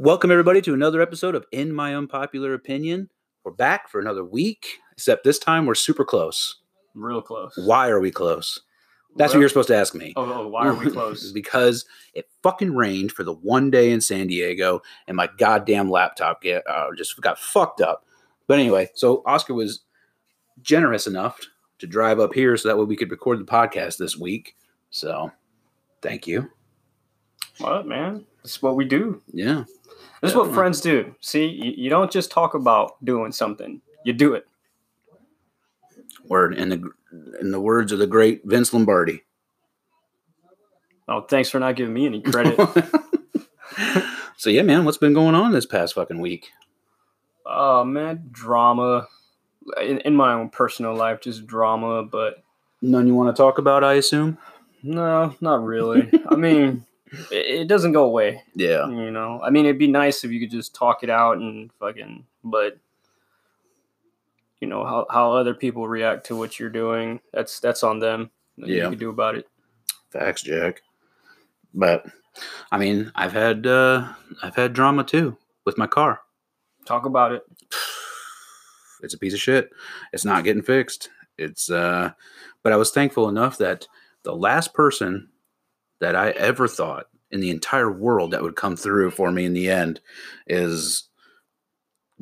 Welcome, everybody, to another episode of In My Unpopular Opinion. We're back for another week, except this time we're super close. Real close. Why are we close? That's what you're supposed to ask me. Oh, oh, why are we close? because it fucking rained for the one day in San Diego, and my goddamn laptop get uh, just got fucked up. But anyway, so Oscar was generous enough to drive up here so that way we could record the podcast this week. So, thank you. What, man? This is what we do. Yeah, This is what friends do. See, you, you don't just talk about doing something, you do it. word in the in the words of the great Vince Lombardi. Oh, thanks for not giving me any credit. so yeah, man, what's been going on this past fucking week? oh, man, drama. In, in my own personal life, just drama, but None you want to talk about, I assume. no, not really. I mean, it, doesn't go away. Yeah, You know, I mean, it'd be nice if you could just talk it out and fucking, but you know how, how other people react to what you're doing. That's that's on them. Nothing Yeah. you can do about it. facts, Jack. But I mean, I've had uh I've had drama too with my car. Talk about it. It's a piece of shit. It's not getting fixed. It's uh but I was thankful enough that the last person that I ever thought in the entire world that would come through for me in the end is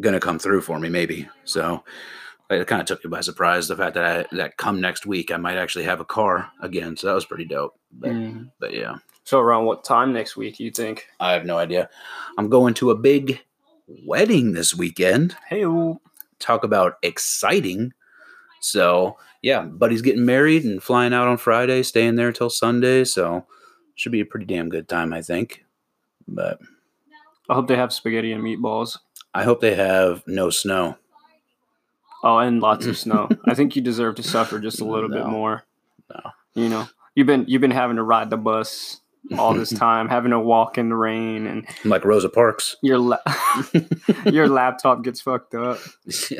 gonna come through for me maybe. So it kind of took me by surprise the fact that I that come next week I might actually have a car again. So that was pretty dope. But, Mhm. but yeah. So around what time next week you think? I have no idea. I'm going to a big wedding this weekend. Hey, Talk about exciting. So, yeah, buddy's getting married and flying out on Friday, staying there till Sunday. So, should be a pretty damn good time, I think. But I hope they have spaghetti and meatballs. I hope they have no snow. Oh, and lots of snow. I think you deserve to suffer just a little bit more. No. You know, you've been you've been having to ride the bus all this time, having to walk in the rain, and like Rosa Parks. your la- your laptop gets fucked up.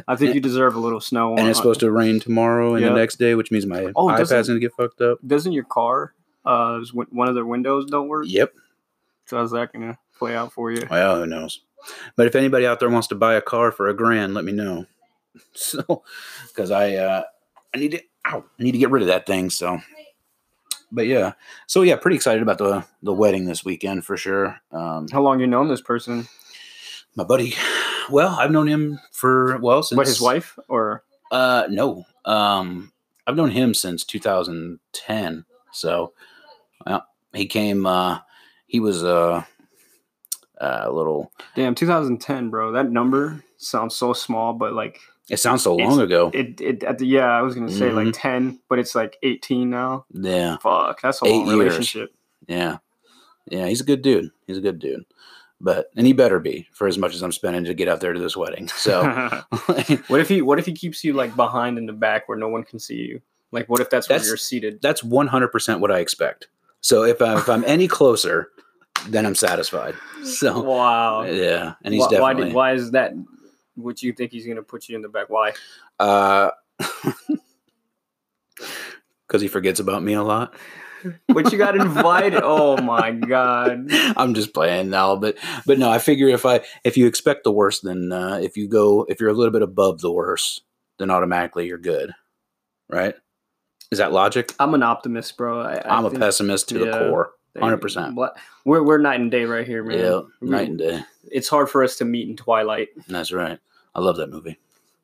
I think you deserve a little snow. and on- it's supposed to rain tomorrow and Yep. the next day, which means my Oh, iPad's to get fucked up. Doesn't your car? Uh, one of their windows don't work. Yep. So how's that gonna play out for you? Well, who knows? But if anybody out there wants to buy a car for a grand, let me know. So, because I uh, I need to, ow, I need to get rid of that thing. So, but yeah, so yeah, pretty excited about the the wedding this weekend for sure. Um, How long you known this person? my buddy, well, I've known him for well since What his wife or? Uh, no, um, I've known him since 2010. So, well, he came. Uh, he was uh, a little. Damn, 2010, bro. That number sounds so small, but like It sounds so long ago. it, it at the yeah, I was gonna say Mhm. like 10, but it's like 18 now. yeah. Fuck, that's a Eight long years. relationship. Yeah. Yeah, he's a good dude. He's a good dude. But and he better be for as much as I'm spending to get out there to this wedding. So what if he what if he keeps you like behind in the back where no one can see you? Like what if that's, That's- where you're seated? that's 100% what I expect. So if I if I'm any closer, then I'm satisfied. So wow. yeah, and he's why, why, definitely did, why is that? Would you think he's gonna put you in the back? Why? uh cuz he forgets about me a lot. But you got invited. oh my god. I'm just playing now, but but no, I figure if I if you expect the worst, then uh, if you go if you're a little bit above the worst, then automatically you're good, right? Is that logic? I'm an optimist, bro. I, I'm a pessimist to the core. 100%. what- We're we're night and day right here, man. Yeah, We- night and day. It's hard for us to meet in twilight. That's right. I love that movie.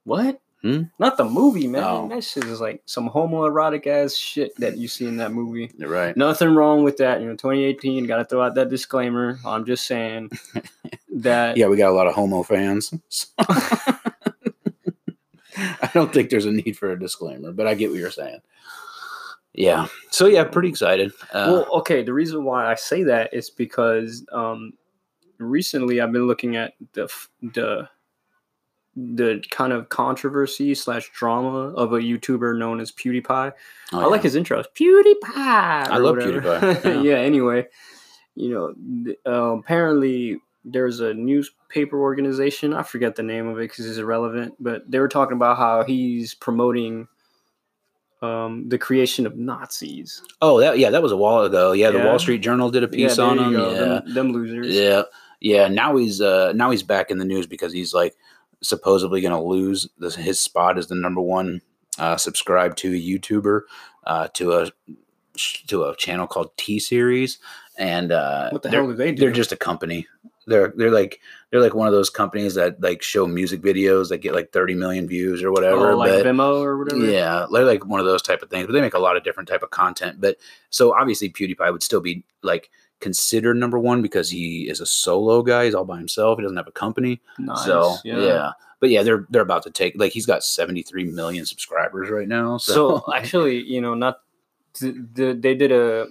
What? Hmm? Not the movie, man. Oh. That shit is like some homoerotic ass shit that you see in that movie. You're right. Nothing wrong with that. You know, 2018. Got to throw out that disclaimer. I'm just saying that. Yeah, we got a lot of homo fans. I don't think there's a need for a disclaimer, but I get what you're saying. Yeah. So yeah, pretty excited. Uh, Well, okay. The reason why I say that is because um, recently I've been looking at the the the kind of controversy slash drama of a YouTuber known as PewDiePie. oh, I like his intros. PewDiePie. I love whatever. PewDiePie, yeah. yeah. Anyway, you know, uh, apparently there's a newspaper organization. I forget the name of it because it's irrelevant. But they were talking about how he's promoting um, the creation of Nazis. Oh, that yeah, that was a while ago. Yeah, the Wall Street Journal did a piece there on him. go, Yeah, them, them losers. yeah, Yeah, now he's uh now he's back in the news because he's like supposedly going to lose this, his spot as the number one uh, subscribed to YouTuber uh, to a to a channel called T Series, and uh, What the hell do they do? They're just a company. They're they're like they're like one of those companies that like show music videos that get like 30 million views or whatever. oh, like but- Vimeo or whatever. yeah, they're like one of those type of things, but they make a lot of different type of content. But so obviously PewDiePie would still be like considered number one because he is a solo guy. He's all by himself. He doesn't have a company. Nice. so yeah. yeah. But yeah, they're they're about to take like he's got 73 million subscribers right now. So, So actually, you know, not th- the, they did a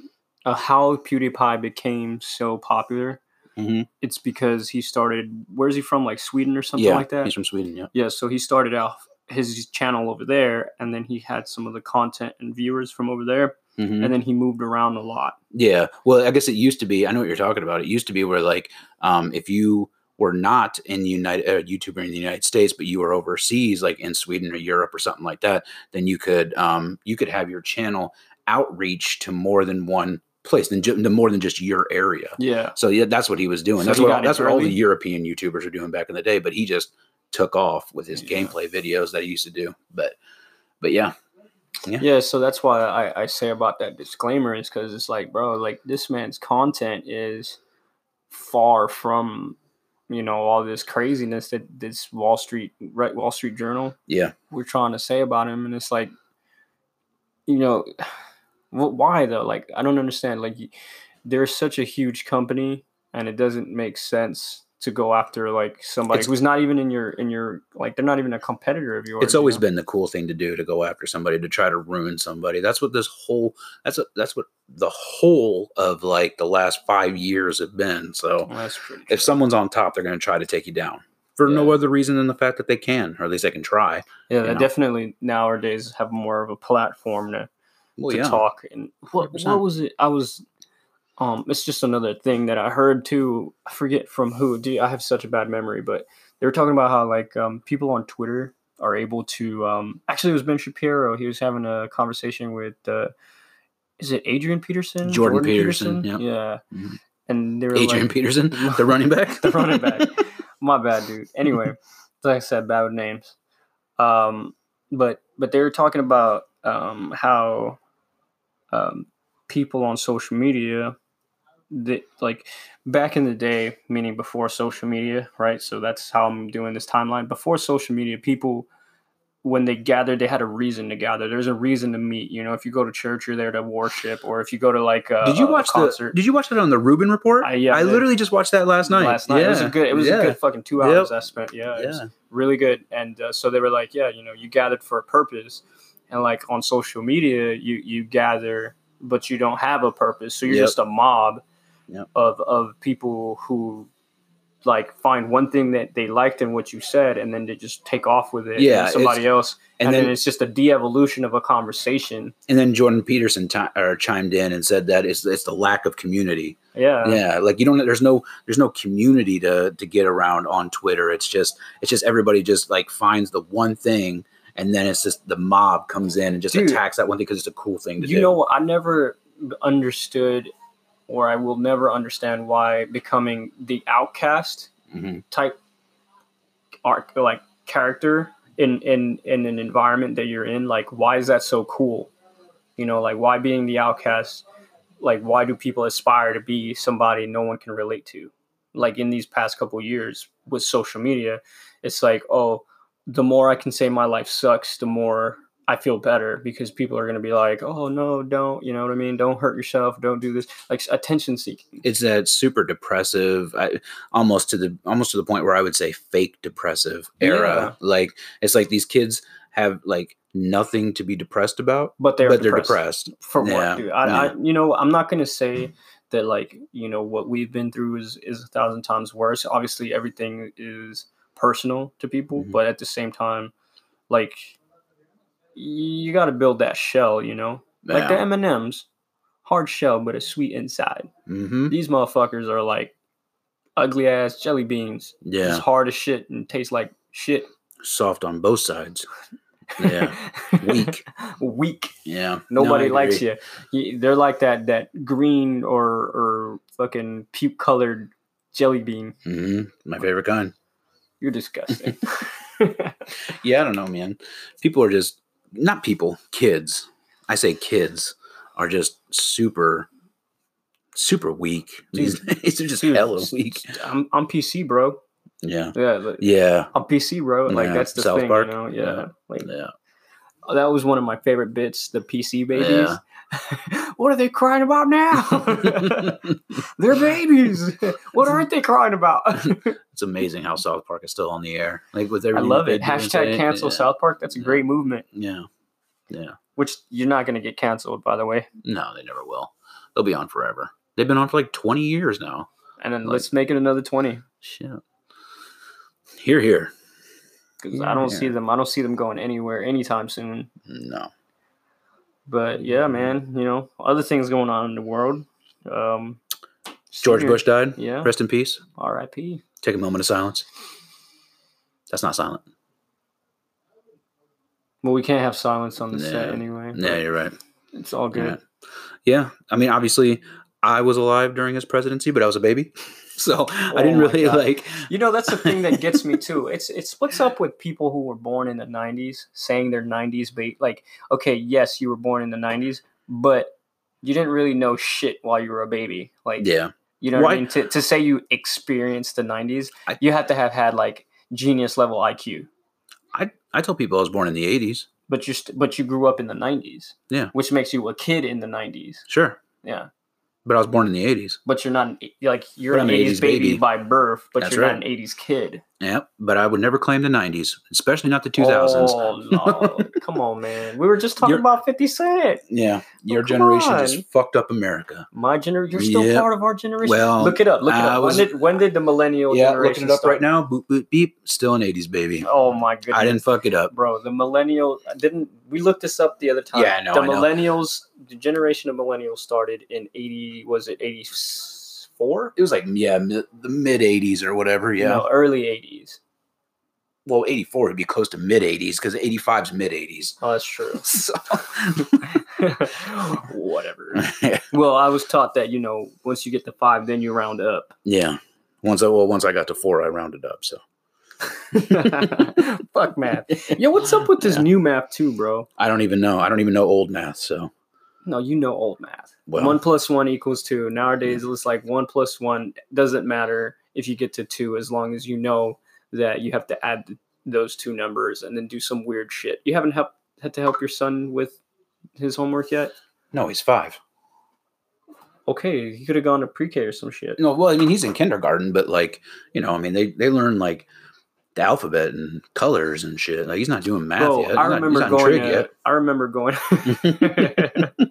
a how PewDiePie became so popular. Mhm. It's because he started. Where's he from? Like Sweden or something yeah, like that. he's from Sweden. Yeah. Yeah, so he started out his channel over there, and then he had some of the content and viewers from over there, Mhm. and then he moved around a lot. Yeah. Well, I guess it used to be. I know what you're talking about. It used to be where like, um, if you were not in the United uh, YouTuber in the United States, but you were overseas, like in Sweden or Europe or something like that, then you could um, you could have your channel outreach to more than one place, than ju- more than just your area. Yeah, So yeah, that's what he was doing. So that's what that's what all the? European YouTubers were doing back in the day. But he just took off with his Yeah. gameplay videos that he used to do. But but yeah, yeah. So that's why I, I say about that disclaimer is because it's like, bro, like this man's content is far from you know all this craziness that this Wall Street right Wall Street Journal yeah, we're trying to say about him and it's like you know wh- why though? Like i don't understand. Like they're such a huge company and it doesn't make sense to go after like somebody It's- who's not even in your in your like they're not even a competitor of yours it's you always know? been the cool thing to do to go after somebody to try to ruin somebody. That's what this whole that's what that's what the whole of like the last five years have been. So Well, if someone's on top they're going to try to take you down for no other reason than the fact that they can or at least they can try yeah they know. definitely nowadays have more of a platform to, well to yeah. talk and what, what was it? I was um it's just another thing that i heard too. I forget from who. Do i have such a bad memory but they were talking about how like um people on twitter are able to um actually it was ben shapiro. He was having a conversation with uh is it adrian peterson? Jordan Peterson, yeah. yeah. Mhm. and they were adrian like, peterson? The running back? The running back. My bad, dude. Anyway, like I said, bad with names. Um, but but they were talking about um, how um, people on social media, that like back in the day, meaning before social media, right? So that's how I'm doing this timeline. Before social media, people when they gathered, they had a reason to gather. There's a reason to meet. You know, if you go to church, you're there to worship, or if you go to like a, did you watch the did you watch that on the rubin report I- yeah, I literally just watched that last night last night. It was a good. It was yeah. a good fucking two Yep. hours I spent. Yeah, yeah really good. And uh, so they were like, yeah, you know, you gathered for a purpose, and like on social media, you you gather, but you don't have a purpose. So you're Yep. just a mob Yep. of of people who like find one thing that they liked in what you said, and then they just take off with it. Yeah, somebody else, and, and, then then, it's just a de-evolution of a conversation. and then jordan peterson ti or chimed in and said that it's, it's the lack of community Yeah, yeah like you don't there's no there's no community to to get around on twitter it's just it's just everybody just like finds the one thing and then it's just the mob comes in and just Dude. attacks that one thing because it's a cool thing to you do You know? I never understood, or I will never understand why becoming the outcast Mhm. type arc like character in in in an environment that you're in like why is that so cool you know like why being the outcast like why do people aspire to be somebody no one can relate to like in these past couple years with social media it's like oh the more i can say my life sucks the more i feel better because people are going to be like oh no don't you know what i mean don't hurt yourself don't do this like attention seeking it's that super depressive I, almost to the almost to the point where i would say fake depressive era like it's like these kids have like nothing to be depressed about but they're but depressed. they're depressed for Yeah, what, dude? I, yeah. I, you know, I'm not gonna say that like you know what we've been through is is a thousand times worse. Obviously, everything is personal to people, Mhm. but at the same time, like you got to build that shell. You know, like the. M and M's, hard shell but a sweet inside. hmm These motherfuckers are like ugly ass jelly beans. yeah It's hard as shit and taste like shit. soft on both sides yeah Weak. Weak. yeah Nobody No, likes you. They're like that that green or or fucking puke colored jelly bean. hmm My favorite kind. You're disgusting. Yeah, I don't know, man. People are just not people, kids. I say kids are just super, super weak. These days they're just Dude, hella weak. I'm I'm PC, bro. Yeah, Yeah, like, yeah, I'm PC, bro. Like Yeah, that's the South thing, Park. you know. Yeah, Yeah. like yeah. that was one of my favorite bits. The PC babies. Yeah. what are they crying about now? They're babies. What aren't they crying about? It's amazing how South Park is still on the air. Like with I love it. they do and Hashtag cancel yeah. South Park. That's a Yeah. great movement. Yeah, yeah. Which you're not going to get canceled, by the way. No, they never will. They'll be on forever. They've been on for like twenty years now. And then Like- let's make it another twenty Shit. Here, here. because I don't see them. I don't see them going anywhere anytime soon. No. But yeah, man. You know, other things going on in the world. Um, George Bush died. Yeah. Rest in peace. R.I.P. Take a moment of silence. That's not silent. Well, we can't have silence on the set anyway. Yeah, you're right. It's all good. Yeah. yeah. I mean, obviously, I was alive during his presidency, but I was a baby. So I didn't Oh really God. like. You know, that's the thing that gets me too. It's it's what's up with people who were born in the '90s saying they're '90s ba- Like, okay, yes, you were born in the '90s, but you didn't really know shit while you were a baby. Like, Yeah. you know what I mean? To to say you experienced the '90s, I- you have to have had like genius level IQ. I, I tell people I was born in the 80s. But you st- but you grew up in the '90s. Yeah. which makes you a kid in the '90s. Sure. Yeah, But I was born in the 80s. but you're not an, like you're But an I'm 80s, 80s baby, baby. by birth, but That's you're right. not an 80s kid. Yep. But I would never claim the 90s, especially not the 2000s. Oh, Lord. Come on, man. We were just talking You're- about 50 Cent. Yeah. Oh, your Oh, generation on. just fucked up America. My generation, you're still Yep. part of our generation. Well, look it up. Look it I up. was- when, did, when did the millennial Yeah, generation looking it up start? right now. Boop, boop, beep. Still an 80s baby. Oh my goodness. I didn't fuck it up. Bro, the millennial uh, didn't we looked this up the other time? Yeah, I know, The I know. millennials, the generation of millennials started in 80 was it 84? It was like, yeah, mid, the mid 80s or whatever. Yeah. No, early 80s. Well, 84 would be close to mid 80s because 85 is mid 80s. Oh, that's true. So, Whatever. Well, I was taught that, you know, once you get to 5 then you round up. yeah. Once I well, once I got to four, I rounded up. So Fuck math. Yo, what's up with this Yeah. new math too, bro? I don't even know. I don't even know old math. So No, you know old math. Well, one plus one equals two. Nowadays, it's like one plus one doesn't matter if you get to two, as long as you know that you have to add those two numbers and then do some weird shit. You haven't help, had to help your son with his homework yet? no, he's five. Okay, he could have gone to pre-K or some shit. No, well, I mean, he's in kindergarten, but like, you know, I mean, they they learn like the alphabet and colors and shit. Like, he's not doing math Bro, yet. I remember not in going. trig To, I remember going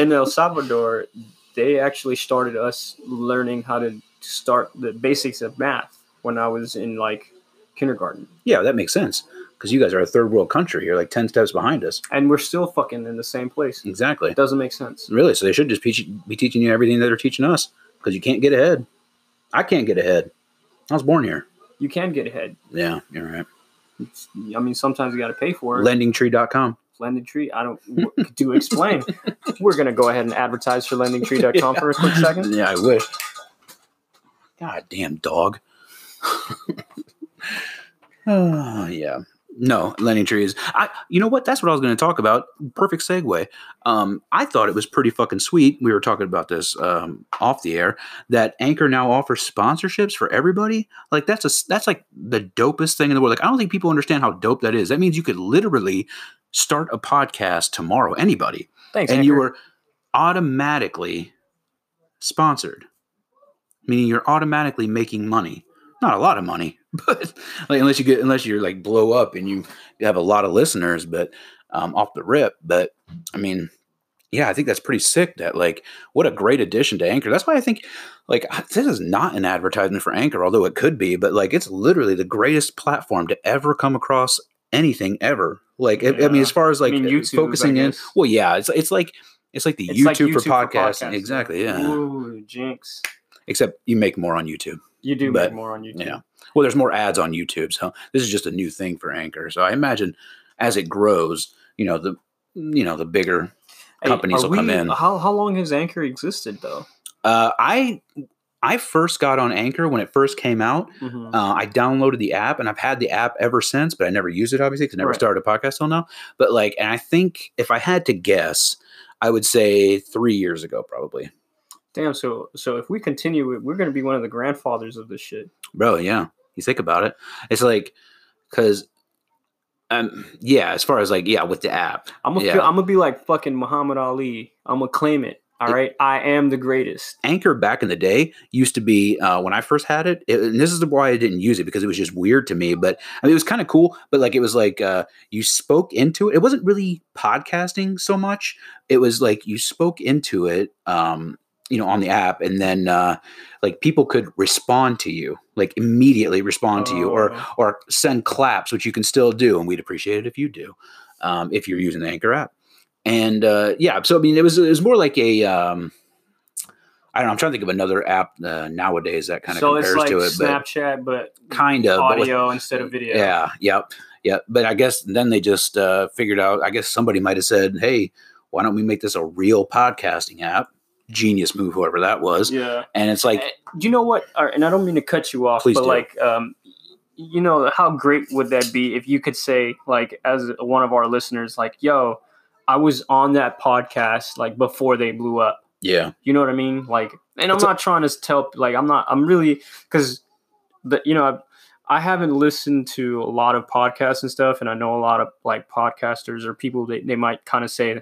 in El Salvador. They actually started us learning how to start the basics of math when I was in like kindergarten. Yeah, that makes sense because you guys are a third world country. You're like ten steps behind us. and we're still fucking in the same place. Exactly. It doesn't make sense. Really. So they should just be teaching you everything that they're teaching us because you can't get ahead. I can't get ahead. I was born here. You can get ahead. Yeah, you're right. It's, I mean, sometimes you got to pay for it. Lendingtree.com. Lending Tree. I don't do explain. We're gonna go ahead and advertise for LendingTree.com for a quick second. Yeah, I wish. God damn dog. oh, yeah. No, Lenny Trees. I you know what? That's what I was going to talk about. Perfect segue. Um, I thought it was pretty fucking sweet. We were talking about this um, off the air that Anchor now offers sponsorships for everybody. Like that's a that's like the dopest thing in the world. Like I don't think people understand how dope that is. That means you could literally start a podcast tomorrow. Anybody Thanks, and you were automatically sponsored, meaning you're automatically making money. Not a lot of money, but like unless you get unless you're like blow up and you have a lot of listeners, but um, off the rip. But I mean, yeah, I think that's pretty sick. That like what a great addition to Anchor. That's why I think like this is not an advertisement for Anchor, although it could be. But like it's literally the greatest platform to ever come across anything ever. Like I- I mean, as far as like mean, YouTube, focusing in, well, yeah, it's it's like it's like the It's YouTube, like for podcasting. podcasting. Exactly, yeah. Ooh, jinx. Except you make more on YouTube. You do But, make more on YouTube. Yeah. Well, there's more ads on YouTube, so this is just a new thing for Anchor. So I imagine as it grows, you know, the you know the bigger companies are will come in. How how long has Anchor existed though? Uh, I I first got on Anchor when it first came out. Mhm. Uh, I downloaded the app and I've had the app ever since, but I never used it obviously because I never Right. started a podcast till now. But like, and I think if I had to guess, I would say three years ago, probably. Damn. So so if we continue, we're gonna be one of the grandfathers of this shit. Bro, yeah. You think about it. It's like, because, um, yeah, as far as like, yeah, with the app, I'm gonna Yeah. feel, I'm gonna be like fucking Muhammad Ali. I'm gonna claim it. All It- right, I am the greatest. Anchor back in the day used to be uh, when I first had it, it- and this is why I didn't use it because it was just weird to me. But I mean, it was kind of cool. But like, it was like uh, you spoke into it. It wasn't really podcasting so much. It was like you spoke into it, um, you know, on the app, and then uh, like people could respond to you, like immediately respond to you, or Oh. or send claps, which you can still do, and we'd appreciate it if you do, um, if you're using the Anchor app. And uh, yeah, so I mean, it was it was more like a um, I don't know. I'm trying to think of another app uh, nowadays that kind of so compares like to it, but Snapchat, but kind of. but with- audio instead of video. yeah, yep, yep. But I guess then they just uh, figured out. I guess somebody might have said, "Hey, why don't we make this a real podcasting app?" Genius move, whoever that was. yeah. And it's like, Eh, you know what? All right, and I don't mean to cut you off, but do. like, um, you know, how great would that be if you could say, like, as one of our listeners, like, "Yo, I was on that podcast like before they blew up." yeah, You know what I mean? Like, and I'm It's a- not trying to tell, like, I'm not, I'm really, because the, you know, I, I haven't listened to a lot of podcasts and stuff, and I know a lot of like podcasters or people that they might kind of say,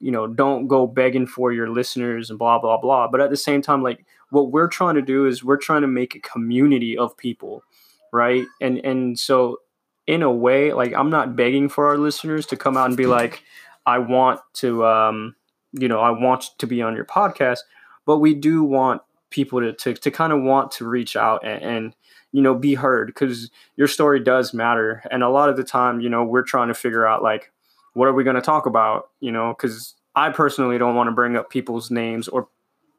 you know, don't go begging for your listeners and blah blah blah. But at the same time, like, what we're trying to do is we're trying to make a community of people, right? And and so in a way, like, I'm not begging for our listeners to come out and be like, I want to, um, you know, I want to be on your podcast, but we do want people to to, to kind of want to reach out and, and you know be heard because your story does matter and a lot of the time you know we're trying to figure out like what are we going to talk about you know? Because i personally don't want to bring up people's names or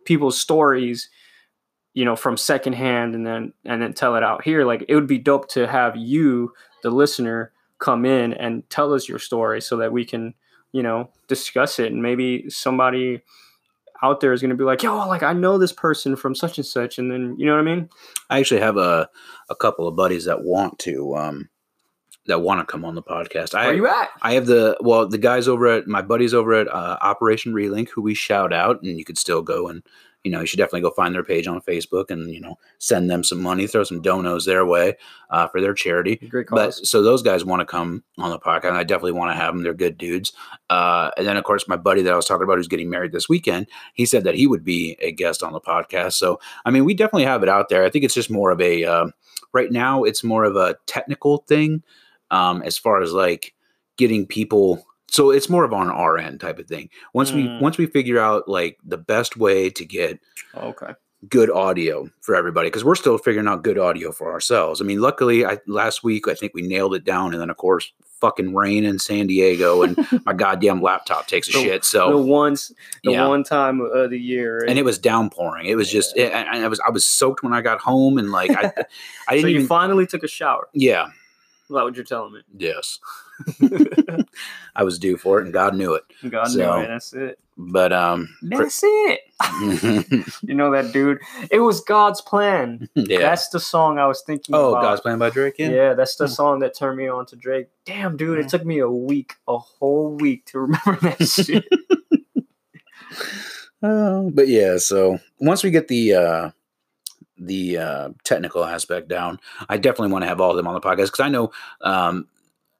people's stories you know from secondhand and then and then tell it out here. Like it would be dope to have you the listener come in and tell us your story so that we can you know discuss it. And maybe somebody out there is going to be like yo like i know this person from such and such and then you know what i mean? I actually have a a couple of buddies that want to um that want to come on the podcast. I where you at I have the well, the guys over at my buddies over at uh, Operation Relink, who we shout out, and you could still go and you know you should definitely go find their page on Facebook and you know send them some money, throw some donos their way uh, for their charity. great But so those guys want to come on the podcast, and I definitely want to have them. They're good dudes. Uh, and then of course my buddy that I was talking about, who's getting married this weekend, he said that he would be a guest on the podcast. So I mean, we definitely have it out there. I think it's just more of a uh, right now. It's more of a technical thing um, as far as like getting people. So it's more of on our end type of thing. Once we Mm. once we figure out like the best way to get okay good audio for everybody because we're still figuring out good audio for ourselves. I mean, luckily, I last week I think we nailed it down, and then of course, fucking rain in San Diego, and my goddamn laptop takes a The- shit. the So once the yeah. one time of the year right? and it was downpouring. It was just, it, and I was I was soaked when I got home, and like I, I didn't you even. finally took a shower yeah. That what you're telling me Yes. I was due for it, and God knew it. god So, knew it that's it But um, that's it you know that dude it was god's plan yeah. that's the song i was thinking Oh, about. God's plan by Drake. Yeah. Yeah. that's the Hmm. song that turned me on to Drake. Damn, dude, Yeah. it took me a week, a whole week to remember that shit. Uh, but yeah, so once we get the uh the uh technical aspect down, I definitely want to have all of them on the podcast because I know um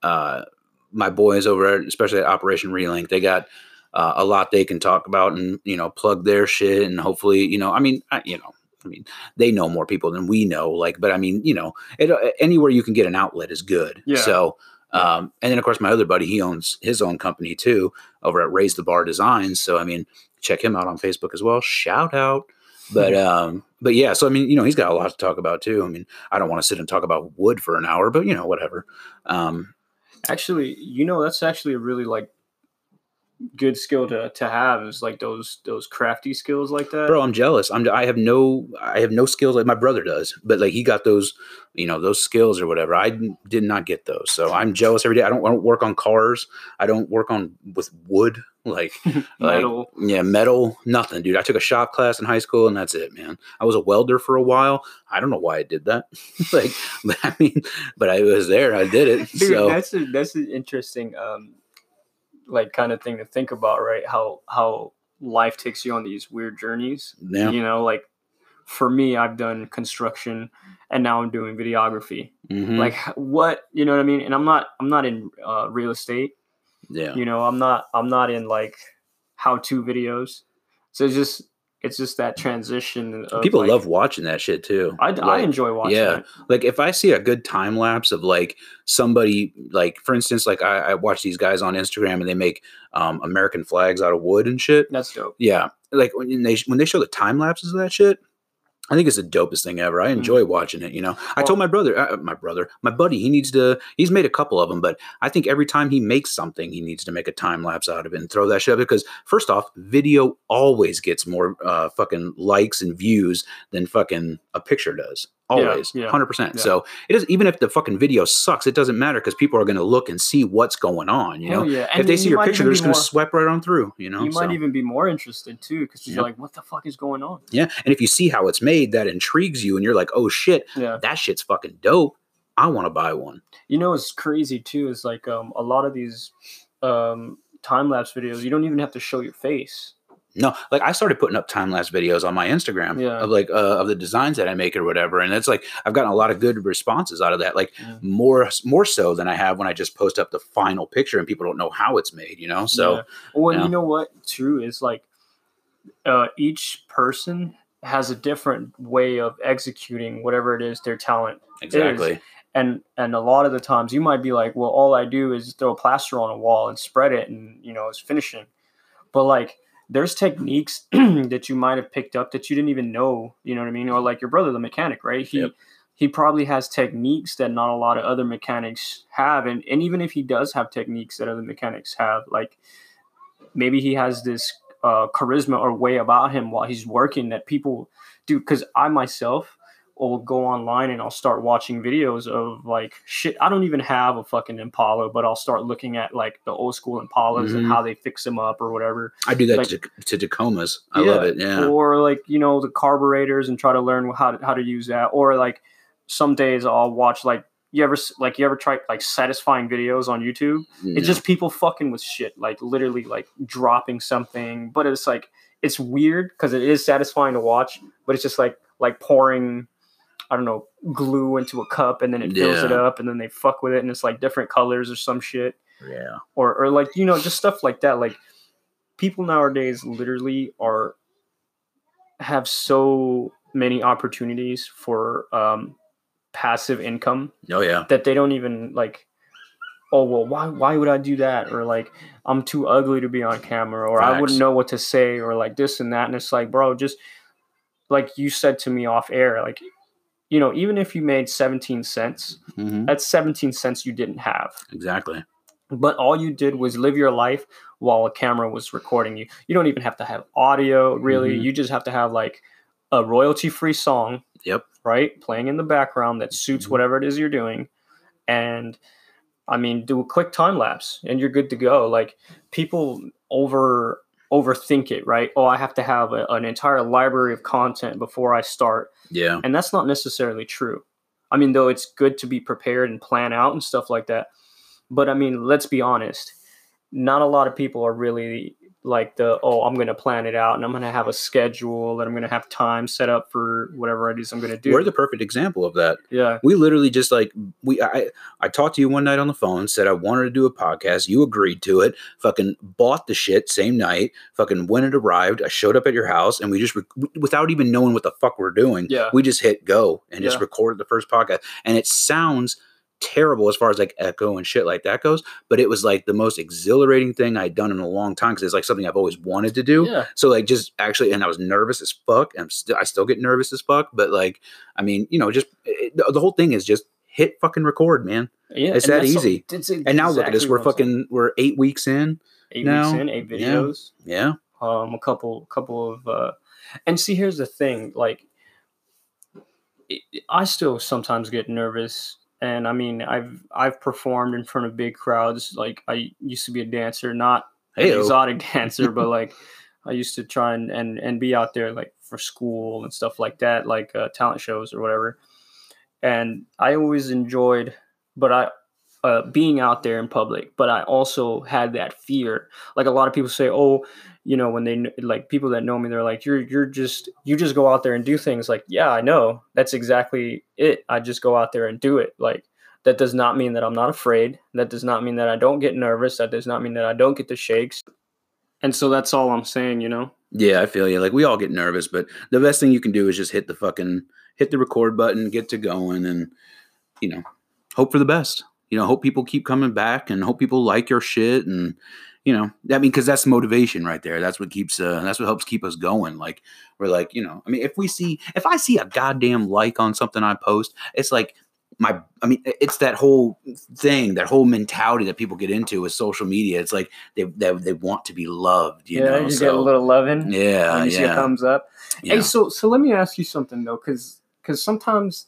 uh my boys over at especially at Operation Relink, they got uh, a lot they can talk about and you know plug their shit and hopefully you know I mean I, you know I mean they know more people than we know like but I mean you know it, uh, anywhere you can get an outlet is good Yeah. so um and then of course my other buddy he owns his own company too over at Raise the Bar Designs so I mean check him out on Facebook as well. Shout out. But um, but yeah, so I mean, you know, he's got a lot to talk about too. I mean, I don't want to sit and talk about wood for an hour, but you know, whatever. Um, actually, you know, that's actually a really like good skill to to have is like those those crafty skills like that. bro i'm jealous. I'm i have no i have no skills like my brother does but like he got those you know those skills or whatever. I didn't- get those so i'm jealous every day. I don't, I don't work on cars. I don't work on with wood like like Metal. yeah metal nothing dude. I took a shop class in high school and that's it man. I was a welder for a while. I don't know why i did that. Like but i mean but i was there i did it Dude, so that's a, that's an interesting um like kind of thing to think about, right? How how life takes you on these weird journeys. yeah You know, like for me, I've done construction and now I'm doing videography. mhm, Like what, you know what I mean? And I'm not I'm not in uh, real estate. yeah You know, I'm not I'm not in like how to videos. So it's just it's just that transition. Of, people like- love watching that shit too I, I enjoy watching yeah. it. like if I see a good time lapse of like somebody like for instance like I, I watch these guys on Instagram and they make um, American flags out of wood and shit. That's dope. Yeah, like when they when they show the time lapses of that shit. I think it's the dopest thing ever. I enjoy watching it. You know, I told my brother, uh, my brother, my buddy, he needs to. He's made a couple of them, but I think every time he makes something, he needs to make a time lapse out of it and throw that shit up. Because first off, video always gets more uh, fucking likes and views than fucking a picture does. Always, yeah, hundred percent. yeah. So it is even if the fucking video sucks, it doesn't matter because people are going to look and see what's going on. You know, Hell yeah. if they see you your picture, they're just going to swipe right on through. You know, you might even be more interested too because you're like, what the fuck is going on? Yeah. And if you see how it's made, that intrigues you and you're like, oh shit, Yeah. that shit's fucking dope. I want to buy one. You know, it's crazy too is like um, a lot of these um, time lapse videos, you don't even have to show your face. No, like I started putting up time lapse videos on my Instagram Yeah. of like uh, of the designs that I make or whatever, and it's like I've gotten a lot of good responses out of that. Like Yeah. more more so than I have when I just post up the final picture and people don't know how it's made. You know, so Yeah. well, yeah. you know what? True is like uh, each person has a different way of executing whatever it is their talent exactly. and and a lot of the times you might be like well all i do is throw plaster on a wall and spread it and you know it's finishing but like there's techniques that you might have picked up that you didn't even know you know what i mean or like your brother the mechanic right he Yep. he probably has techniques that not a lot of other mechanics have and and even if he does have techniques that other mechanics have like maybe he has this uh, charisma or way about him while he's working that people do because i myself will go online and I'll start watching videos of like shit. I don't even have a fucking Impala, but I'll start looking at like the old school Impalas and Mhm. how they fix them up or whatever. I do that like- to, to Tacomas. I love it. Yeah. Or like you know the carburetors and try to learn how to, how to use that. Or like some days I'll watch like you ever like you ever try like satisfying videos on YouTube. It's just people fucking with shit, like literally like dropping something. But it's like it's weird because it is satisfying to watch, but it's just like like pouring, I don't know, glue into a cup and then it fills it up and then they fuck with it and it's like different colors or some shit. yeah. Or or like, you know, just stuff like that. Like people nowadays literally are have so many opportunities for um passive income Oh yeah. that they don't even like oh well why why would i do that or like i'm too ugly to be on camera or i wouldn't know what to say or like this and that and it's like bro just like you said to me off air like you know even if you made 17 cents hmm that's 17 cents you didn't have Exactly. but all you did was live your life while a camera was recording you you don't even have to have audio really Mhm. you just have to have like a royalty free song Yep. right playing in the background that suits Mhm. whatever it is you're doing and i mean do a quick time lapse and you're good to go like people over overthink it right oh i have to have a, an entire library of content before i start Yeah. and that's not necessarily true. I mean, though it's good to be prepared and plan out and stuff like that. But I mean, let's be honest. Not a lot of people are really like the oh, I'm going to plan it out and I'm going to have a schedule and I'm going to have time set up for whatever it is I'm going to do. We're the perfect example of that. yeah, we literally just like we I I talked to you one night on the phone, said I wanted to do a podcast. You agreed to it. Fucking bought the shit same night. Fucking when it arrived, I showed up at your house, and we just rec- without even knowing what the fuck we're doing, Yeah. we just hit go and just Yeah. recorded the first podcast. And it sounds terrible as far as like echo and shit like that goes, but it was like the most exhilarating thing I'd done in a long time because it's like something I've always wanted to do. yeah, So like just actually, and I was nervous as fuck. I'm still, I still get nervous as fuck. But like, I mean, you know, just it, the, the whole thing is just hit fucking record, man. yeah. It's that easy. it's And now look at this. We're fucking. We're eight weeks in. eight now. weeks in, eight videos. Yeah. um a couple couple of uh and see here's the thing like i still sometimes get nervous and i mean i've i've performed in front of big crowds. Like i used to be a dancer not an exotic dancer but like i used to try and and, and be out there like for school and stuff like that like uh, talent shows or whatever. And i always enjoyed but i uh, being out there in public but i also had that fear. Like a lot of people say oh you know when they like people that know me they're like you're you're just you just go out there and do things. Like yeah i know. That's exactly it. I just go out there and do it. Like that does not mean that i'm not afraid. That does not mean that i don't get nervous. That does not mean that i don't get the shakes. And so that's all i'm saying you know? Yeah, I feel you. Like we all get nervous, but the best thing you can do is just hit the fucking hit the record button, get to going, and you know, hope for the best. You know, hope people keep coming back, and hope people like your shit, and you know, I mean, because that's motivation right there. That's what keeps. Uh, that's what helps keep us going. Like we're like, you know, I mean, if we see, if I see a goddamn like on something I post, it's like my. I mean, it's that whole thing, that whole mentality that people get into with social media. It's like they they, they want to be loved. You know, you so, get a little loving yeah, you yeah. thumbs up Yeah. Hey, so so let me ask you something though, because because sometimes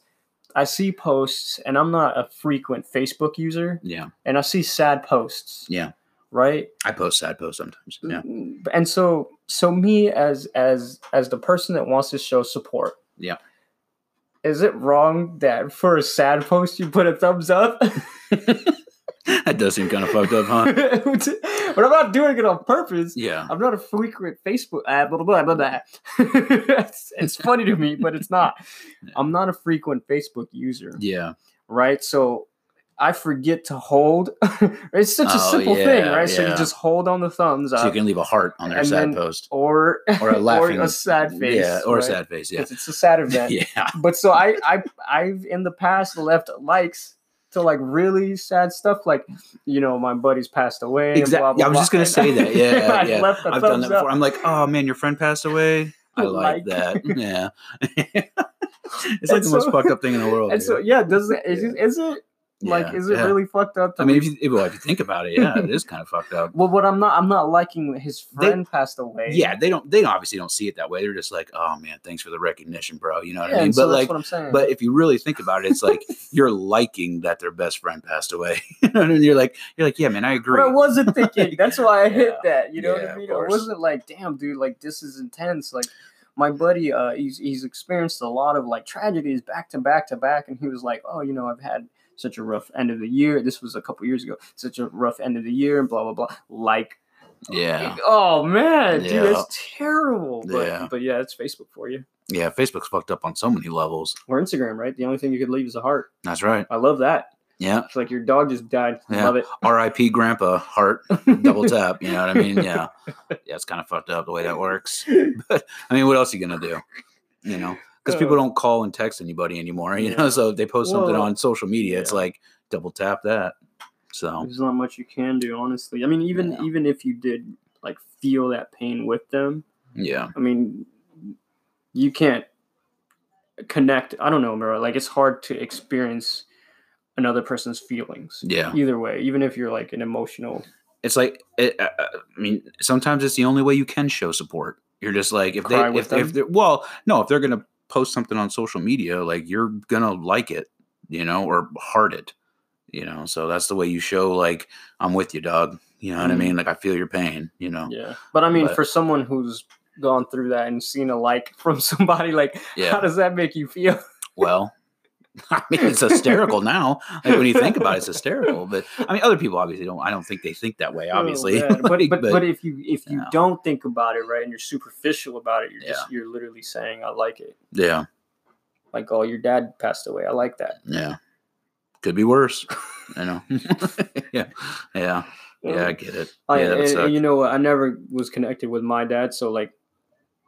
I see posts, and I'm not a frequent Facebook user, yeah. and I see sad posts. Yeah. Right. I post sad posts sometimes. Yeah. Mm, And so so me as as as the person that wants to show support. Yeah. Is it wrong that for a sad post you put a thumbs up? that does seem kind of fucked up, huh? but I'm not doing it on purpose. Yeah. I'm not a frequent Facebook uh, blah blah blah blah. it's, it's funny to me, but it's not. I'm not a frequent Facebook user, Yeah. right? So I forget to hold. it's such a Oh, simple thing, yeah, right? So you just hold on the thumbs So you can leave a heart on their sad then- post. or Or a laughing- a sad face, Yeah. Or a sad face. yeah. it's a sad event. Yeah. But so I I I've in the past left likes to like really sad stuff, like you know my buddy's passed away. and Exactly. blah, blah, Yeah, I was just gonna say that. Yeah, I've yeah. a I've done that before. up. I'm like, oh man, your friend passed away. I like, Like. that. Yeah. it's like And the most so- fucked up thing in the world. And dude. so yeah, does it is, it is it like Yeah, is it yeah. really fucked up? To I mean, if you, well, if you think about it, yeah, it is kind of fucked up. well, what I'm not I'm not liking his They- friend passed away. Yeah, they don't. They obviously don't see it that way. They're just like, oh man, thanks for the recognition, bro. You know what Yeah, I mean? so But like, what I'm saying. But if you really think about it, it's like you're liking that their best friend passed away. You know, and you're like, you're like, yeah, man, I agree. But I wasn't thinking. That's why I hit that. You know what I mean? It wasn't like, damn, dude, like this is intense. Like my buddy, uh, he's he's experienced a lot of like tragedies back to back to back, and he was like, oh, you know, I've had such a rough end of the year. This was a couple years ago. Such a rough end of the year, and blah blah blah. Like, yeah, oh man, dude, that's terrible. But Yeah. but yeah, it's Facebook for you yeah. Facebook's fucked up on so many levels. or Instagram, right? The only thing you could leave is a heart. That's right. I love that. Yeah. It's like your dog just died. Yeah. Love it. R.I.P. Grandpa Heart double tap. You know what I mean? Yeah. Yeah. It's kind of fucked up the way that works. But I mean, what else are you gonna do? You know, because people don't call and text anybody anymore. You know, so if they post something Well, on social media, it's like double tap that. So There's not much you can do, honestly. I mean, even Yeah. even if you did like feel that pain with them, yeah, I mean, you can't connect. I don't know, bro. Like it's hard to experience another person's feelings. yeah. Either way, even if you're like an emotional. it's like it, uh, uh, I mean, sometimes it's the only way you can show support. You're just like if Cry they if, if they're well, no, if they're gonna post something on social media, like you're gonna like it, you know, or heart it, you know. So that's the way you show like I'm with you, dog. You know what I Mhm. mean? Like I feel your pain. You know? Yeah, but I mean, But- for someone who's gone through that and seen a like from somebody, like, how does that make you feel? Well, I mean, it's hysterical now. Like when you think about it, it's hysterical. But I mean, other people obviously don't. I don't think they think that way. Oh, Obviously, but, Like, but but if you if you yeah. don't think about it right and you're superficial about it, you're just you're literally saying I like it. yeah, Like oh your dad passed away, I like that. yeah, could be worse. I know. yeah, yeah, yeah. I get it. I, yeah, and, and you know? I never was connected with my dad, so like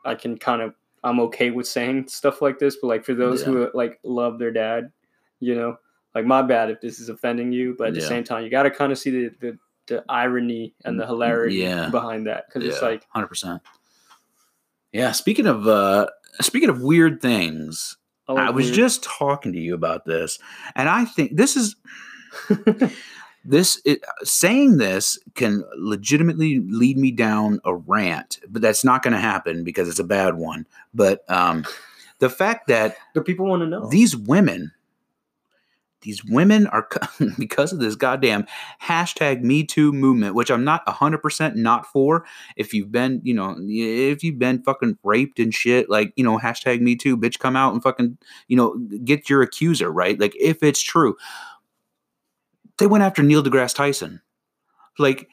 I can kind of I'm okay with saying stuff like this. But like for those who like love their dad, you know, like my bad if this is offending you, but at the same time, you got to kind of see the, the the irony and the hilarity Yeah. behind that because it's like hundred percent. Yeah. Speaking of uh speaking of weird things, oh, I was weird. just talking to you about this, and I think this is this it, saying this can legitimately lead me down a rant, but that's not going to happen because it's a bad one. But um, the fact that The people want to know. these women these women are because of this goddamn hashtag me too movement which i'm not 100% not for if you've been you know if you've been fucking raped and shit like you know hashtag me too bitch come out and fucking you know get your accuser right like if it's true they went after neil degrasse tyson like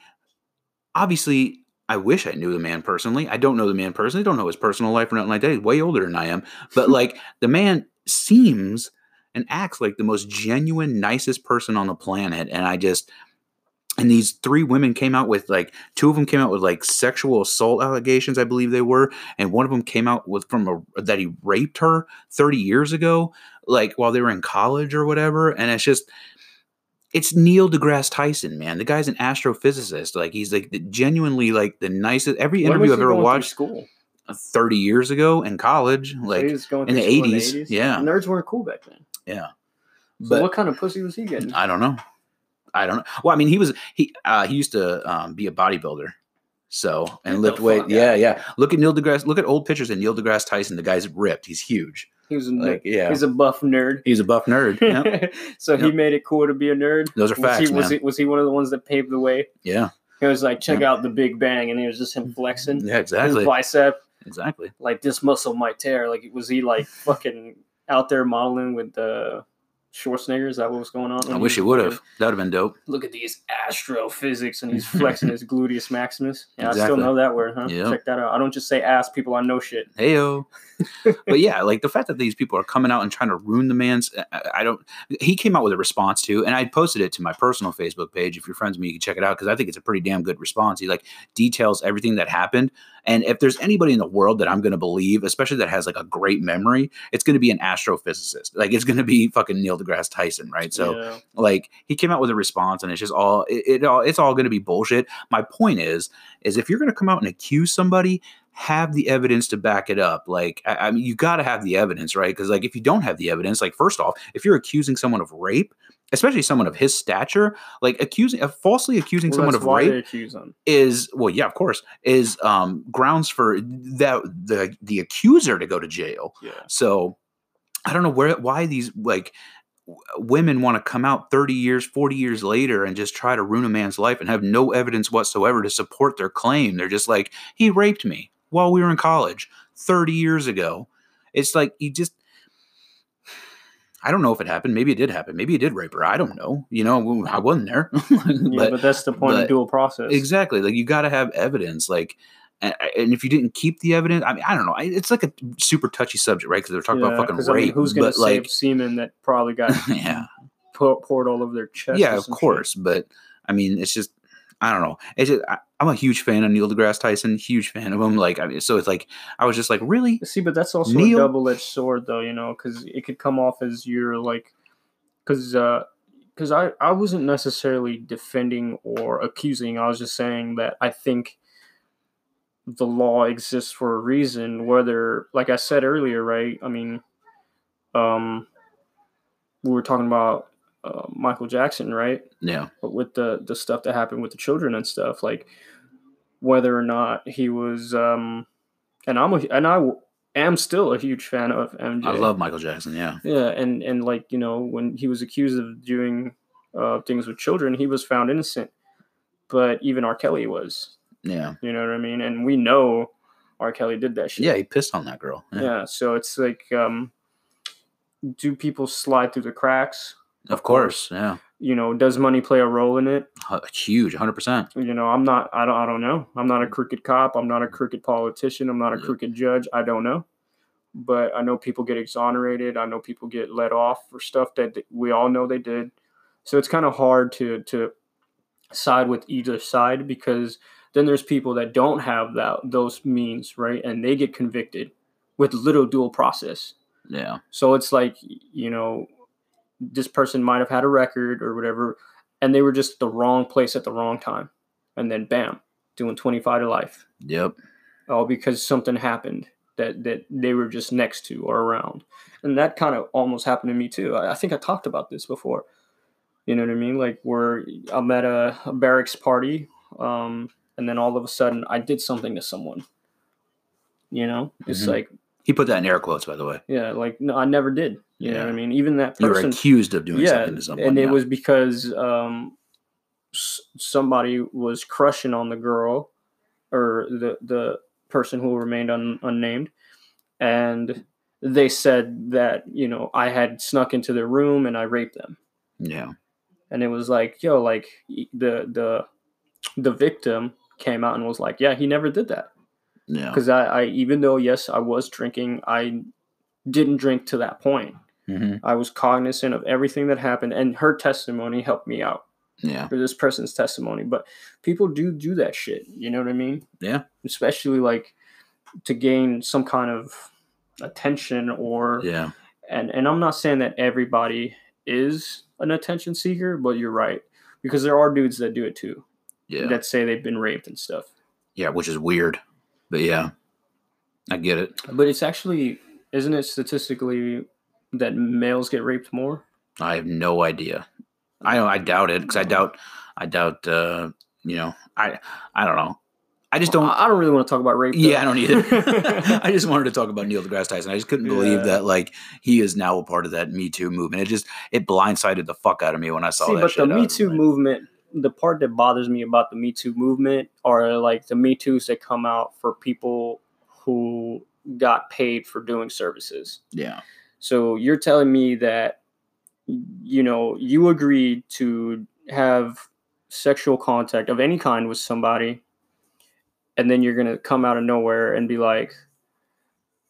obviously I wish I knew the man personally. I don't know the man personally. I don't know his personal life or nothing like that. He's way older than I am. But like the man seems and acts like the most genuine, nicest person on the planet. And I just and these three women came out with like two of them came out with like sexual assault allegations, I believe they were, and one of them came out with from a that he raped her 30 years ago, like while they were in college or whatever. And it's just it's Neil deGrasse Tyson, man. The guy's an astrophysicist. Like he's like the, genuinely like the nicest. Every interview I've ever watched school. thirty years ago in college, So like he was going in the 80s, yeah. nerds weren't cool back then. yeah. So But what kind of pussy was he getting? I don't know. I don't know. Well, I mean, he was he uh, he used to um, be a bodybuilder, so and lift weight. Yeah, yeah. Look at Neil deGrasse. Look at old pictures of Neil deGrasse Tyson. The guy's ripped. He's huge. He was a Like, yeah, He's a buff nerd. he's a buff nerd. Yeah, so he made it cool to be a nerd. those are Was facts, he, was he was he one of the ones that paved the way? Yeah, He was like, check Yep. out the Big Bang, and it was just him flexing yeah, his exactly, bicep. exactly. Like this muscle might tear. Like was he like fucking out there modeling with the Schwarzenegger? Is that what was going on? I wish he would have. That would have been dope. Look at these astrophysics, and he's flexing his gluteus maximus. Yeah, I still know that word, huh? Yep. Check that out. I don't just say ass people. I know shit. Heyo. but yeah, like the fact that these people are coming out and trying to ruin the man's, I, I don't. He came out with a response to, and I posted it to my personal Facebook page. If you're friends with me, you can check it out because I think it's a pretty damn good response. He like details everything that happened, and if there's anybody in the world that I'm going to believe, especially that has like a great memory, it's going to be an astrophysicist. Like it's going to be fucking Neil deGrasse Tyson, right? So Yeah. like he came out with a response and it's just all it, it all it's all going to be bullshit my point is is if you're going to come out and accuse somebody have the evidence to back it up like i, I mean you got to have the evidence right because like if you don't have the evidence like first off if you're accusing someone of rape especially someone of his stature like accusing uh, falsely accusing Well, someone of rape they accuse him. is well yeah of course is um grounds for that the the accuser to go to jail Yeah. so I don't know where why these like women want to come out 30 years, 40 years later and just try to ruin a man's life and have no evidence whatsoever to support their claim. They're just like, he raped me while we were in college 30 years ago. It's like you just I don't know if it happened. Maybe it did happen. Maybe he did rape her. I don't know. You know, I wasn't there. Yeah, but but, that's the point but- of dual process. Exactly. Like you got to have evidence. Like, and, and if you didn't keep the evidence, I mean, I don't know. I- It's like a super touchy subject, right? Because they're talking about fucking 'cause, I mean, rape. who's going but to save like, semen that probably got yeah, poured all over their chest? yeah, of some shit? course. But I mean, it's just, I don't know. It's just, I, I'm a huge fan of Neil deGrasse Tyson. Huge fan of him. Like, I mean, so it's like, I was just like, really? See, but that's also Neil- a double-edged sword, though. You know, because it could come off as you're like, because because I I wasn't necessarily defending or accusing. I was just saying that I think the law exists for a reason. Whether, like I said earlier, right? I mean, um, we were talking about uh, Michael Jackson, right? Yeah, but with the the stuff that happened with the children and stuff like whether or not he was um and i'm a, and I am still a huge fan of mj I love Michael Jackson. Yeah, yeah and and like you know when he was accused of doing uh things with children he was found innocent. But even r. Kelly was. Yeah, you know what i mean? And we know r. Kelly did that shit. Yeah. He pissed on that girl. Yeah, yeah so it's like um do people slide through the cracks of course. Yeah, you know does money play a role in it? Hu- huge, hundred percent. you know i'm not i don't i don't know. I'm not a crooked cop. I'm not a crooked politician. I'm not a Yeah. crooked judge. I don't know. But i know people get exonerated. I know people get let off for stuff that we all know they did. So it's kind of hard to to side with either side because then there's people that don't have that those means right? And they get convicted with little dual process. Yeah, so it's like, you know, this person might have had a record or whatever, and they were just the wrong place at the wrong time. And then bam, doing 25 to life. yep. All because something happened that that they were just next to or around. And that kind of almost happened to me too. I, I think I talked about this before. You know what I mean? Like where I'm at a, a barracks party, um, and then all of a sudden I did something to someone. You know, it's Mhm. like He put that in air quotes, by the way. yeah, like no, I never did. You know what I mean? Even that You were person, accused of doing yeah, something to someone. and it yeah. was because um, s- somebody was crushing on the girl, or the the person who remained un, unnamed, and they said that you know I had snuck into their room and I raped them, yeah, and it was like yo, like the the the victim came out and was like, yeah, he never did that yeah, because I, I even though yes I was drinking, I didn't drink to that point. Hmm I was cognizant of everything that happened, and her testimony helped me out yeah, for this person's testimony. But people do do that shit. You know what I mean? Yeah. Especially like to gain some kind of attention or yeah, and and I'm not saying that everybody is an attention seeker, but you're right because there are dudes that do it too yeah, that say they've been raped and stuff. yeah, which is weird, but yeah, I get it. But it's actually isn't it statistically that males get raped more? I have no idea. I I doubt it because I doubt I doubt uh you know I I don't know. I just don't. I don't really want to talk about rape. Yeah, I don't either. I just wanted to talk about Neil deGrasse Tyson. I just couldn't believe Yeah. that like he is now a part of that Me Too movement. It just it blindsided the fuck out of me when I saw See, that. but the Me Too like, movement, the part that bothers me about the Me Too movement are like the Me Too's that come out for people who got paid for doing services. Yeah, So you're telling me that you know you agreed to have sexual contact of any kind with somebody, and then you're gonna come out of nowhere and be like,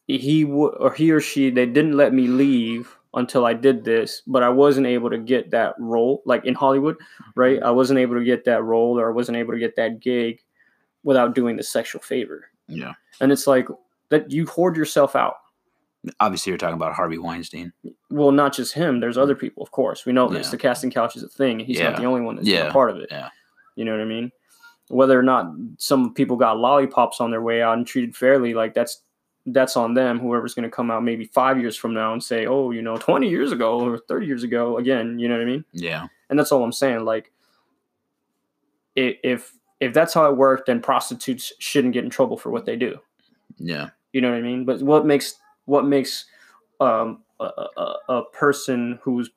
he w- or he or she they didn't let me leave until I did this, but I wasn't able to get that role like in Hollywood, right? Mm-hmm. I wasn't able to get that role or I wasn't able to get that gig without doing the sexual favor. yeah. And it's like that you hoard yourself out. Obviously, you're talking about Harvey Weinstein. Well, not just him. There's other mm. people, of course. We know this. The casting couch is a thing. and He's Yeah. not the only one that's Yeah. a part of it. Yeah. You know what I mean? Whether or not some people got lollipops on their way out and treated fairly, like that's that's on them. Whoever's going to come out maybe five years from now and say, "Oh, you know, 20 years ago or 30 years ago," again, you know what I mean? Yeah, And that's all I'm saying. Like, if if that's how it worked, then prostitutes shouldn't get in trouble for what they do. yeah, You know what I mean? But what makes what makes um, a, a, a person who's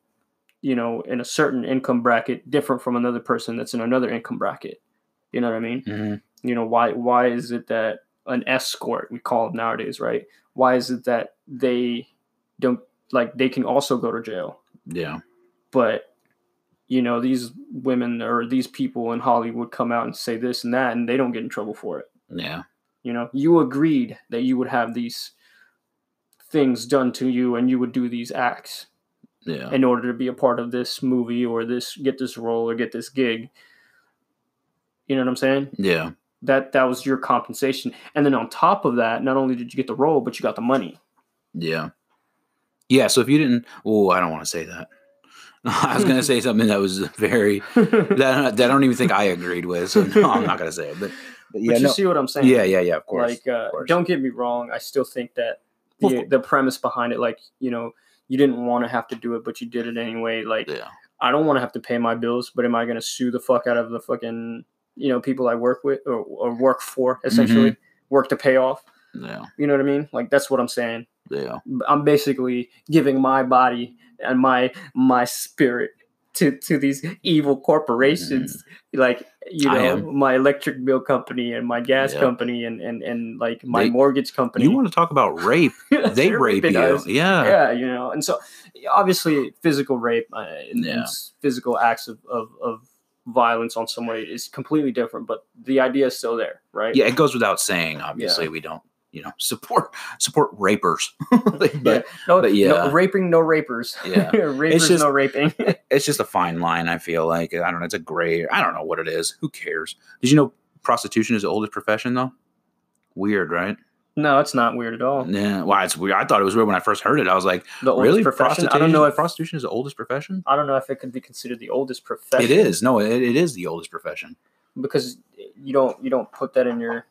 you know in a certain income bracket different from another person that's in another income bracket? You know what I mean? hmm You know why why is it that an escort we call it nowadays, right? Why is it that they don't like they can also go to jail, yeah, but you know these women or these people in Hollywood come out and say this and that, and they don't get in trouble for it. yeah, You know, you agreed that you would have these things done to you and you would do these acts yeah, in order to be a part of this movie or this get this role or get this gig. You know what I'm saying? yeah, That that was your compensation. And then on top of that, not only did you get the role, but you got the money. yeah, yeah. So if you didn't, oh, I don't want to say that. I was going to say something that was very that, that I don't even think I agreed with. So no, I'm not going to say it. But, but yeah, but you no, see what I'm saying? yeah, yeah, yeah. Of course. like uh, course. don't get me wrong i still think that the, the premise behind it like you know you didn't want to have to do it but you did it anyway. Like yeah, i don't want to have to pay my bills but am i going to sue the fuck out of the fucking you know people i work with or, or work for essentially? Mm-hmm. work to pay off? Yeah, you know what i mean? Like that's what i'm saying. Yeah, i'm basically giving my body and my my spirit to to these evil corporations like you know my electric bill company and my gas Yeah. company and and and like my They- mortgage company You want to talk about rape? they rape you. Yeah. yeah you know and so obviously physical rape uh, and, and Yeah. s- physical acts of, of of violence on somebody is completely different but the idea is still there right Yeah, it goes without saying. Obviously, we don't, you know, support support rapers. but yeah. No, but yeah. no, raping no rapers Yeah. rapers just- no raping it's just a fine line. I feel like I don't know. It's a gray. I don't know what it is. Who cares? Did you know prostitution is the oldest profession though? Weird, right? no it's not weird at all Yeah. Well, it's weird. I thought it was weird when I first heard it. I was like, the oldest really? profession. Prostitution? I don't know if prostitution is the oldest profession. I don't know if it could be considered the oldest profession. It is. No, it, it is the oldest profession. because you don't you don't put that in your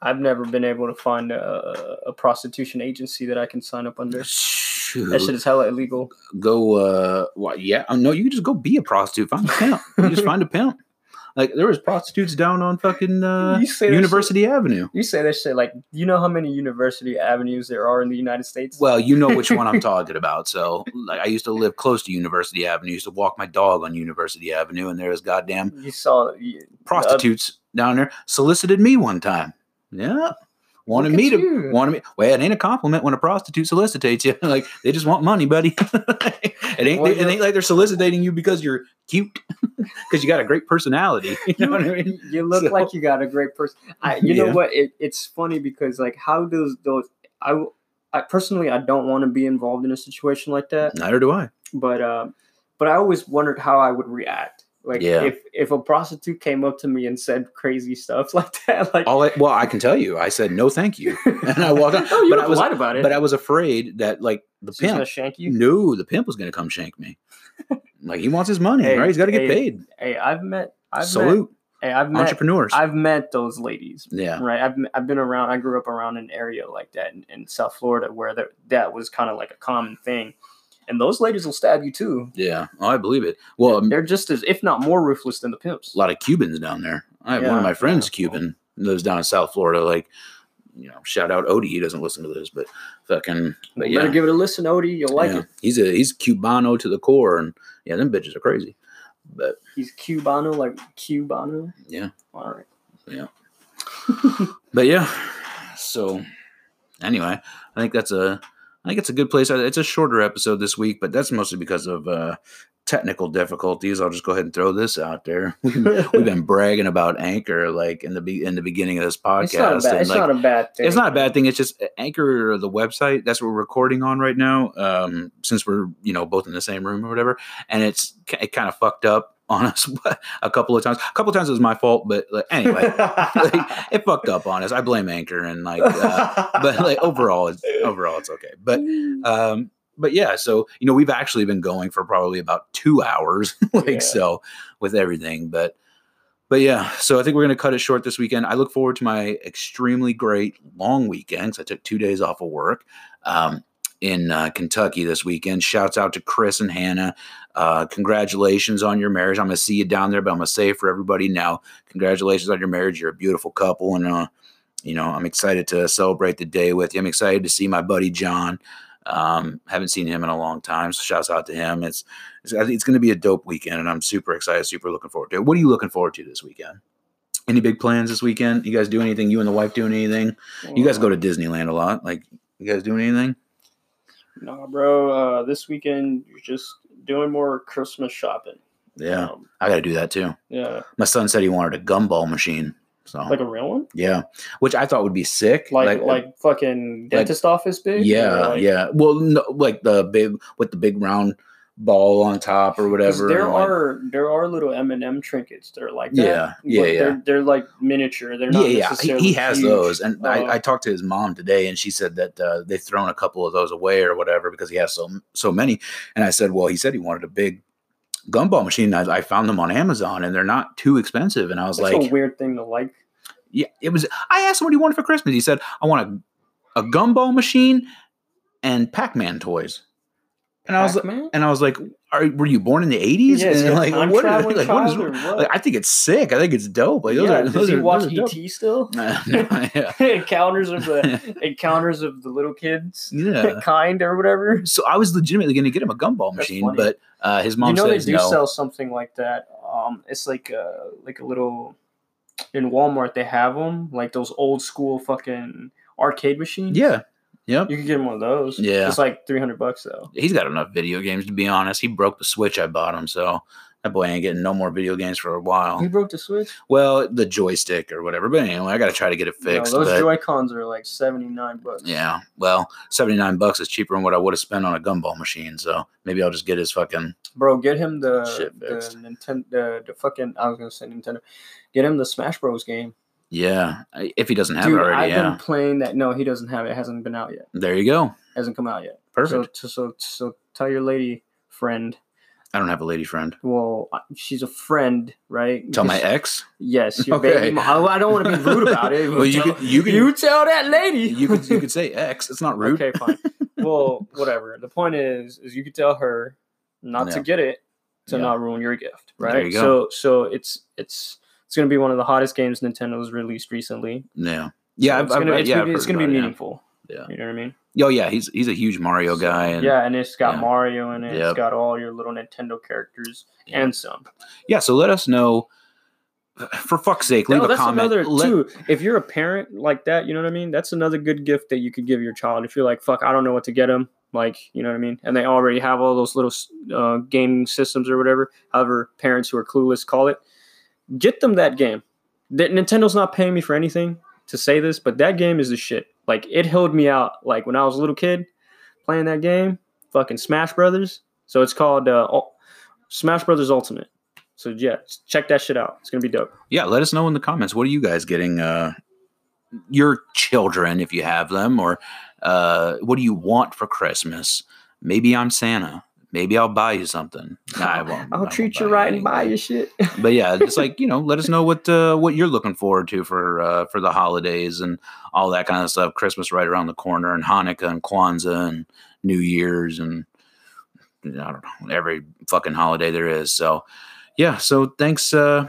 I've never been able to find a, a prostitution agency that I can sign up under. Shoot. That shit is hella illegal. go uh well, yeah oh, no you can just go be a prostitute find a pimp you just find a pimp like there was prostitutes down on fucking uh You say that university avenue You say that shit like you know how many university avenues there are in the United States? well you know which one i'm talking about so like i used to live close to university avenue used to walk my dog on university avenue and there was goddamn you saw you, prostitutes down there solicited me one time yeah wanted Look me at to you. wanted me well it ain't a compliment when a prostitute solicitates you like they just want money buddy it ain't Well, it ain't like they're soliciting you because you're cute because you got a great personality you know what i mean you, you look So- like you got a great person. I, you Yeah. know what? It, it's funny because like how does those I, I personally I don't want to be involved in a situation like that, neither do i but uh, but I always wondered how I would react. Like Yeah. if if a prostitute came up to me and said crazy stuff like that, like all I, well i can tell you i said no thank you and i walked out no, you but i was polite about it. but i was afraid that like the She's pimp shank you. no the pimp was gonna come shank me like he wants his money Hey, right he's got to get hey, paid Hey, I've met I've salute met hey, I've met entrepreneurs I've met those ladies. yeah Right. I've, I've been around, I grew up around an area like that in, in South Florida where that, that was kind of like a common thing. And those ladies will stab you too. Yeah, oh, I believe it. Well, um, They're just as, if not more ruthless than the pimps. a lot of Cubans down there. I have one of my friends, yeah. Cuban, lives down in South Florida. Like, you know, shout out Odie. He doesn't listen to this, but fucking, but You yeah, better give it a listen, Odie. You'll like yeah. it. he's a he's Cubano to the core, and yeah, them bitches are crazy. But He's Cubano, like Cubano. yeah, All right. Yeah. but yeah. So anyway, I think that's a I think it's a good place. It's a shorter episode this week, but that's mostly because of uh, technical difficulties. I'll just go ahead and throw this out there. We've been bragging about Anchor like in the be- in the beginning of this podcast. It's, not a, bad, it's like, not a bad thing. it's not a bad thing. It's just Anchor, the website. That's what we're recording on right now. Um, since we're you know both in the same room or whatever, and it's it kind of fucked up on us a couple of times. A couple of times it was my fault, but like, anyway, like, it fucked up on us. I blame Anchor and like, uh, but like overall, it's overall it's okay. But um, but yeah, so you know we've actually been going for probably about two hours, like Yeah. so with everything, but. But yeah, so I think we're going to cut it short this weekend. I look forward to my extremely great long weekend. 'cause I took two days off of work um, in uh, Kentucky this weekend. Shouts out to Chris and Hannah. Uh, congratulations on your marriage. I'm going to see you down there, but I'm going to say for everybody now, congratulations on your marriage. You're a beautiful couple. And, uh, you know, I'm excited to celebrate the day with you. I'm excited to see my buddy John. Um, haven't seen him in a long time, so shouts out to him. It's it's, it's going to be a dope weekend, and I'm super excited, super looking forward to it. What are you looking forward to this weekend? Any big plans this weekend? You guys do anything? You and the wife doing anything? You guys go to Disneyland a lot. Like, you guys doing anything? Nah, bro. Uh, this weekend, you're just doing more Christmas shopping. Yeah, Um, I got to do that too. yeah. My son said he wanted a gumball machine. So Like a real one? yeah, which I thought would be sick. Like, like, fucking dentist office big? yeah, like- yeah. Well, no, like the big with the big round ball on top or whatever. There like- are there are little M and M trinkets that are like that. Yeah, yeah, yeah. They're, they're like miniature. They're yeah, not yeah. He, necessarily he has huge. those, and Uh, I, I talked to his mom today, and she said that uh, they've thrown a couple of those away or whatever because he has so so many. And I said, well, he said he wanted a big gumball machine. I, I found them on Amazon, and they're not too expensive. And I was That's like, a weird thing to like. yeah, it was. I asked him what he wanted for Christmas. He said, I want a, a gumball machine and Pac Man toys. And I was like, Pac-Man? and I was like, Are, were you born in the eighties? Yeah, and like, what, are- like, what is? what? Like, I think it's sick. I think it's dope. Like, those yeah, are, does those he are, watch are dope. ET still? Uh, no, yeah. encounters of the encounters of the little kids yeah. kind or whatever. So I was legitimately going to get him a gumball That's machine, funny. but uh, his mom you know they do no. sell something like that. Um, it's like a like a little in Walmart. They have them like those old school fucking arcade machines. yeah, yep. you can get him one of those. Yeah. it's like three hundred bucks though. He's got enough video games to be honest. He broke the Switch I bought him, so that boy ain't getting no more video games for a while. He broke the Switch. Well, the joystick or whatever. But anyway, I got to try to get it No, fixed. those but Joy Cons are like seventy nine bucks. yeah, well, seventy nine bucks is cheaper than what I would have spent on a gumball machine. So maybe I'll just get his fucking. Bro, get him the Shit the fixed. Nintendo the, the fucking I was gonna say Nintendo. Get him the Smash Bros game. Yeah, if he doesn't have Dude, it already, I've yeah. been playing that. No, he doesn't have it. It hasn't been out yet. There you go. hasn't come out yet. Perfect. So, so, so tell your lady friend I don't have a lady friend. Well, she's a friend, right? Tell my ex. Yes, your Okay. baby mom. I don't want to be rude about it. Well, you Tell- could- you could- you tell that lady. You could you could say ex. It's not rude. Okay, fine. well, whatever. The point is, is you could tell her not Yeah. to get it to Yeah. not ruin your gift, There right? you go. So, so it's it's it's gonna be one of the hottest games Nintendo's released recently. Yeah. Yeah. So it's gonna, yeah, be, it's gonna be it, yeah. meaningful. Yeah. You know what I mean? Oh yeah, he's he's a huge Mario guy, and yeah. and it's got yeah. Mario in it. Yep. It's got all your little Nintendo characters Yeah. and some. Yeah, so let us know. For fuck's sake, leave No, a that's comment. another Let- too. If you're a parent like that, you know what I mean. That's another good gift that you could give your child. If you're like, "Fuck, I don't know what to get him," like, you know what I mean, and they already have all those little uh, game systems or whatever. However, parents who are clueless call it. Get them that game. That Nintendo's not paying me for anything to say this, but that game is the shit. Like, it held me out. Like when I was a little kid playing that game, fucking Smash Brothers. So it's called uh, Smash Brothers Ultimate. So yeah, check that shit out. It's gonna be dope. yeah, let us know in the comments. What are you guys getting? Uh, your children, if you have them, or uh, what do you want for Christmas? Maybe I'm Santa. Maybe I'll buy you something. I won't. I I'll won't treat you buy right and buy you shit. but yeah, just like you know, let us know what uh, what you're looking forward to for uh, for the holidays and all that kind of stuff. Christmas right around the corner, and Hanukkah and Kwanzaa and New Year's and I don't know every fucking holiday there is. So yeah, so thanks uh,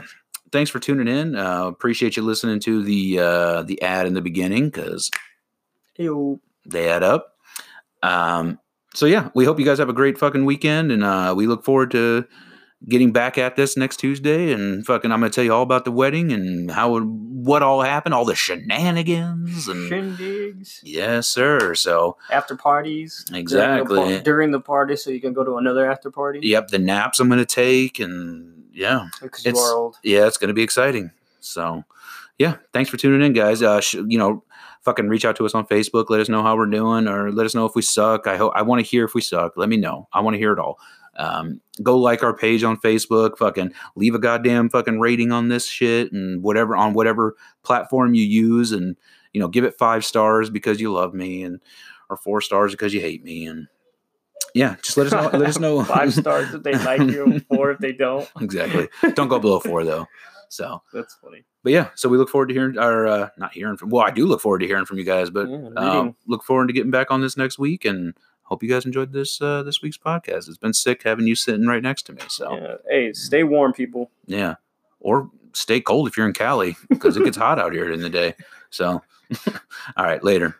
thanks for tuning in. Uh, appreciate you listening to the uh, the ad in the beginning because they add up. Um, so yeah, we hope you guys have a great fucking weekend, and uh, we look forward to getting back at this next Tuesday. And fucking, I'm gonna tell you all about the wedding and how it- what all happened, all the shenanigans, and Shindigs, yes, sir. So after parties. during the Exactly. During the, party, so you can go to another after party. yep, the naps I'm gonna take, and yeah, Because you It's- are old. yeah, it's gonna be exciting. So yeah, thanks for tuning in, guys. Uh, sh- you know. Fucking reach out to us on Facebook. Let us know how we're doing, or let us know if we suck. I hope I want to hear if we suck. Let me know. I want to hear it all. Um, go like our page on Facebook. Fucking leave a goddamn fucking rating on this shit and whatever on whatever platform you use, and you know give it five stars because you love me, and or four stars because you hate me, and yeah, just let us know. let us know Five stars if they like you, four if they don't. exactly. Don't go below four though. So, That's funny. But yeah, so we look forward to hearing our uh, not hearing from. Well, I do look forward to hearing from you guys, but Yeah, um, look forward to getting back on this next week and hope you guys enjoyed this uh, this week's podcast. It's been sick having you sitting right next to me. So yeah, Yeah. Hey, stay warm, people. Yeah, or stay cold if you're in Cali because it gets hot out here in the day. So, all right, later.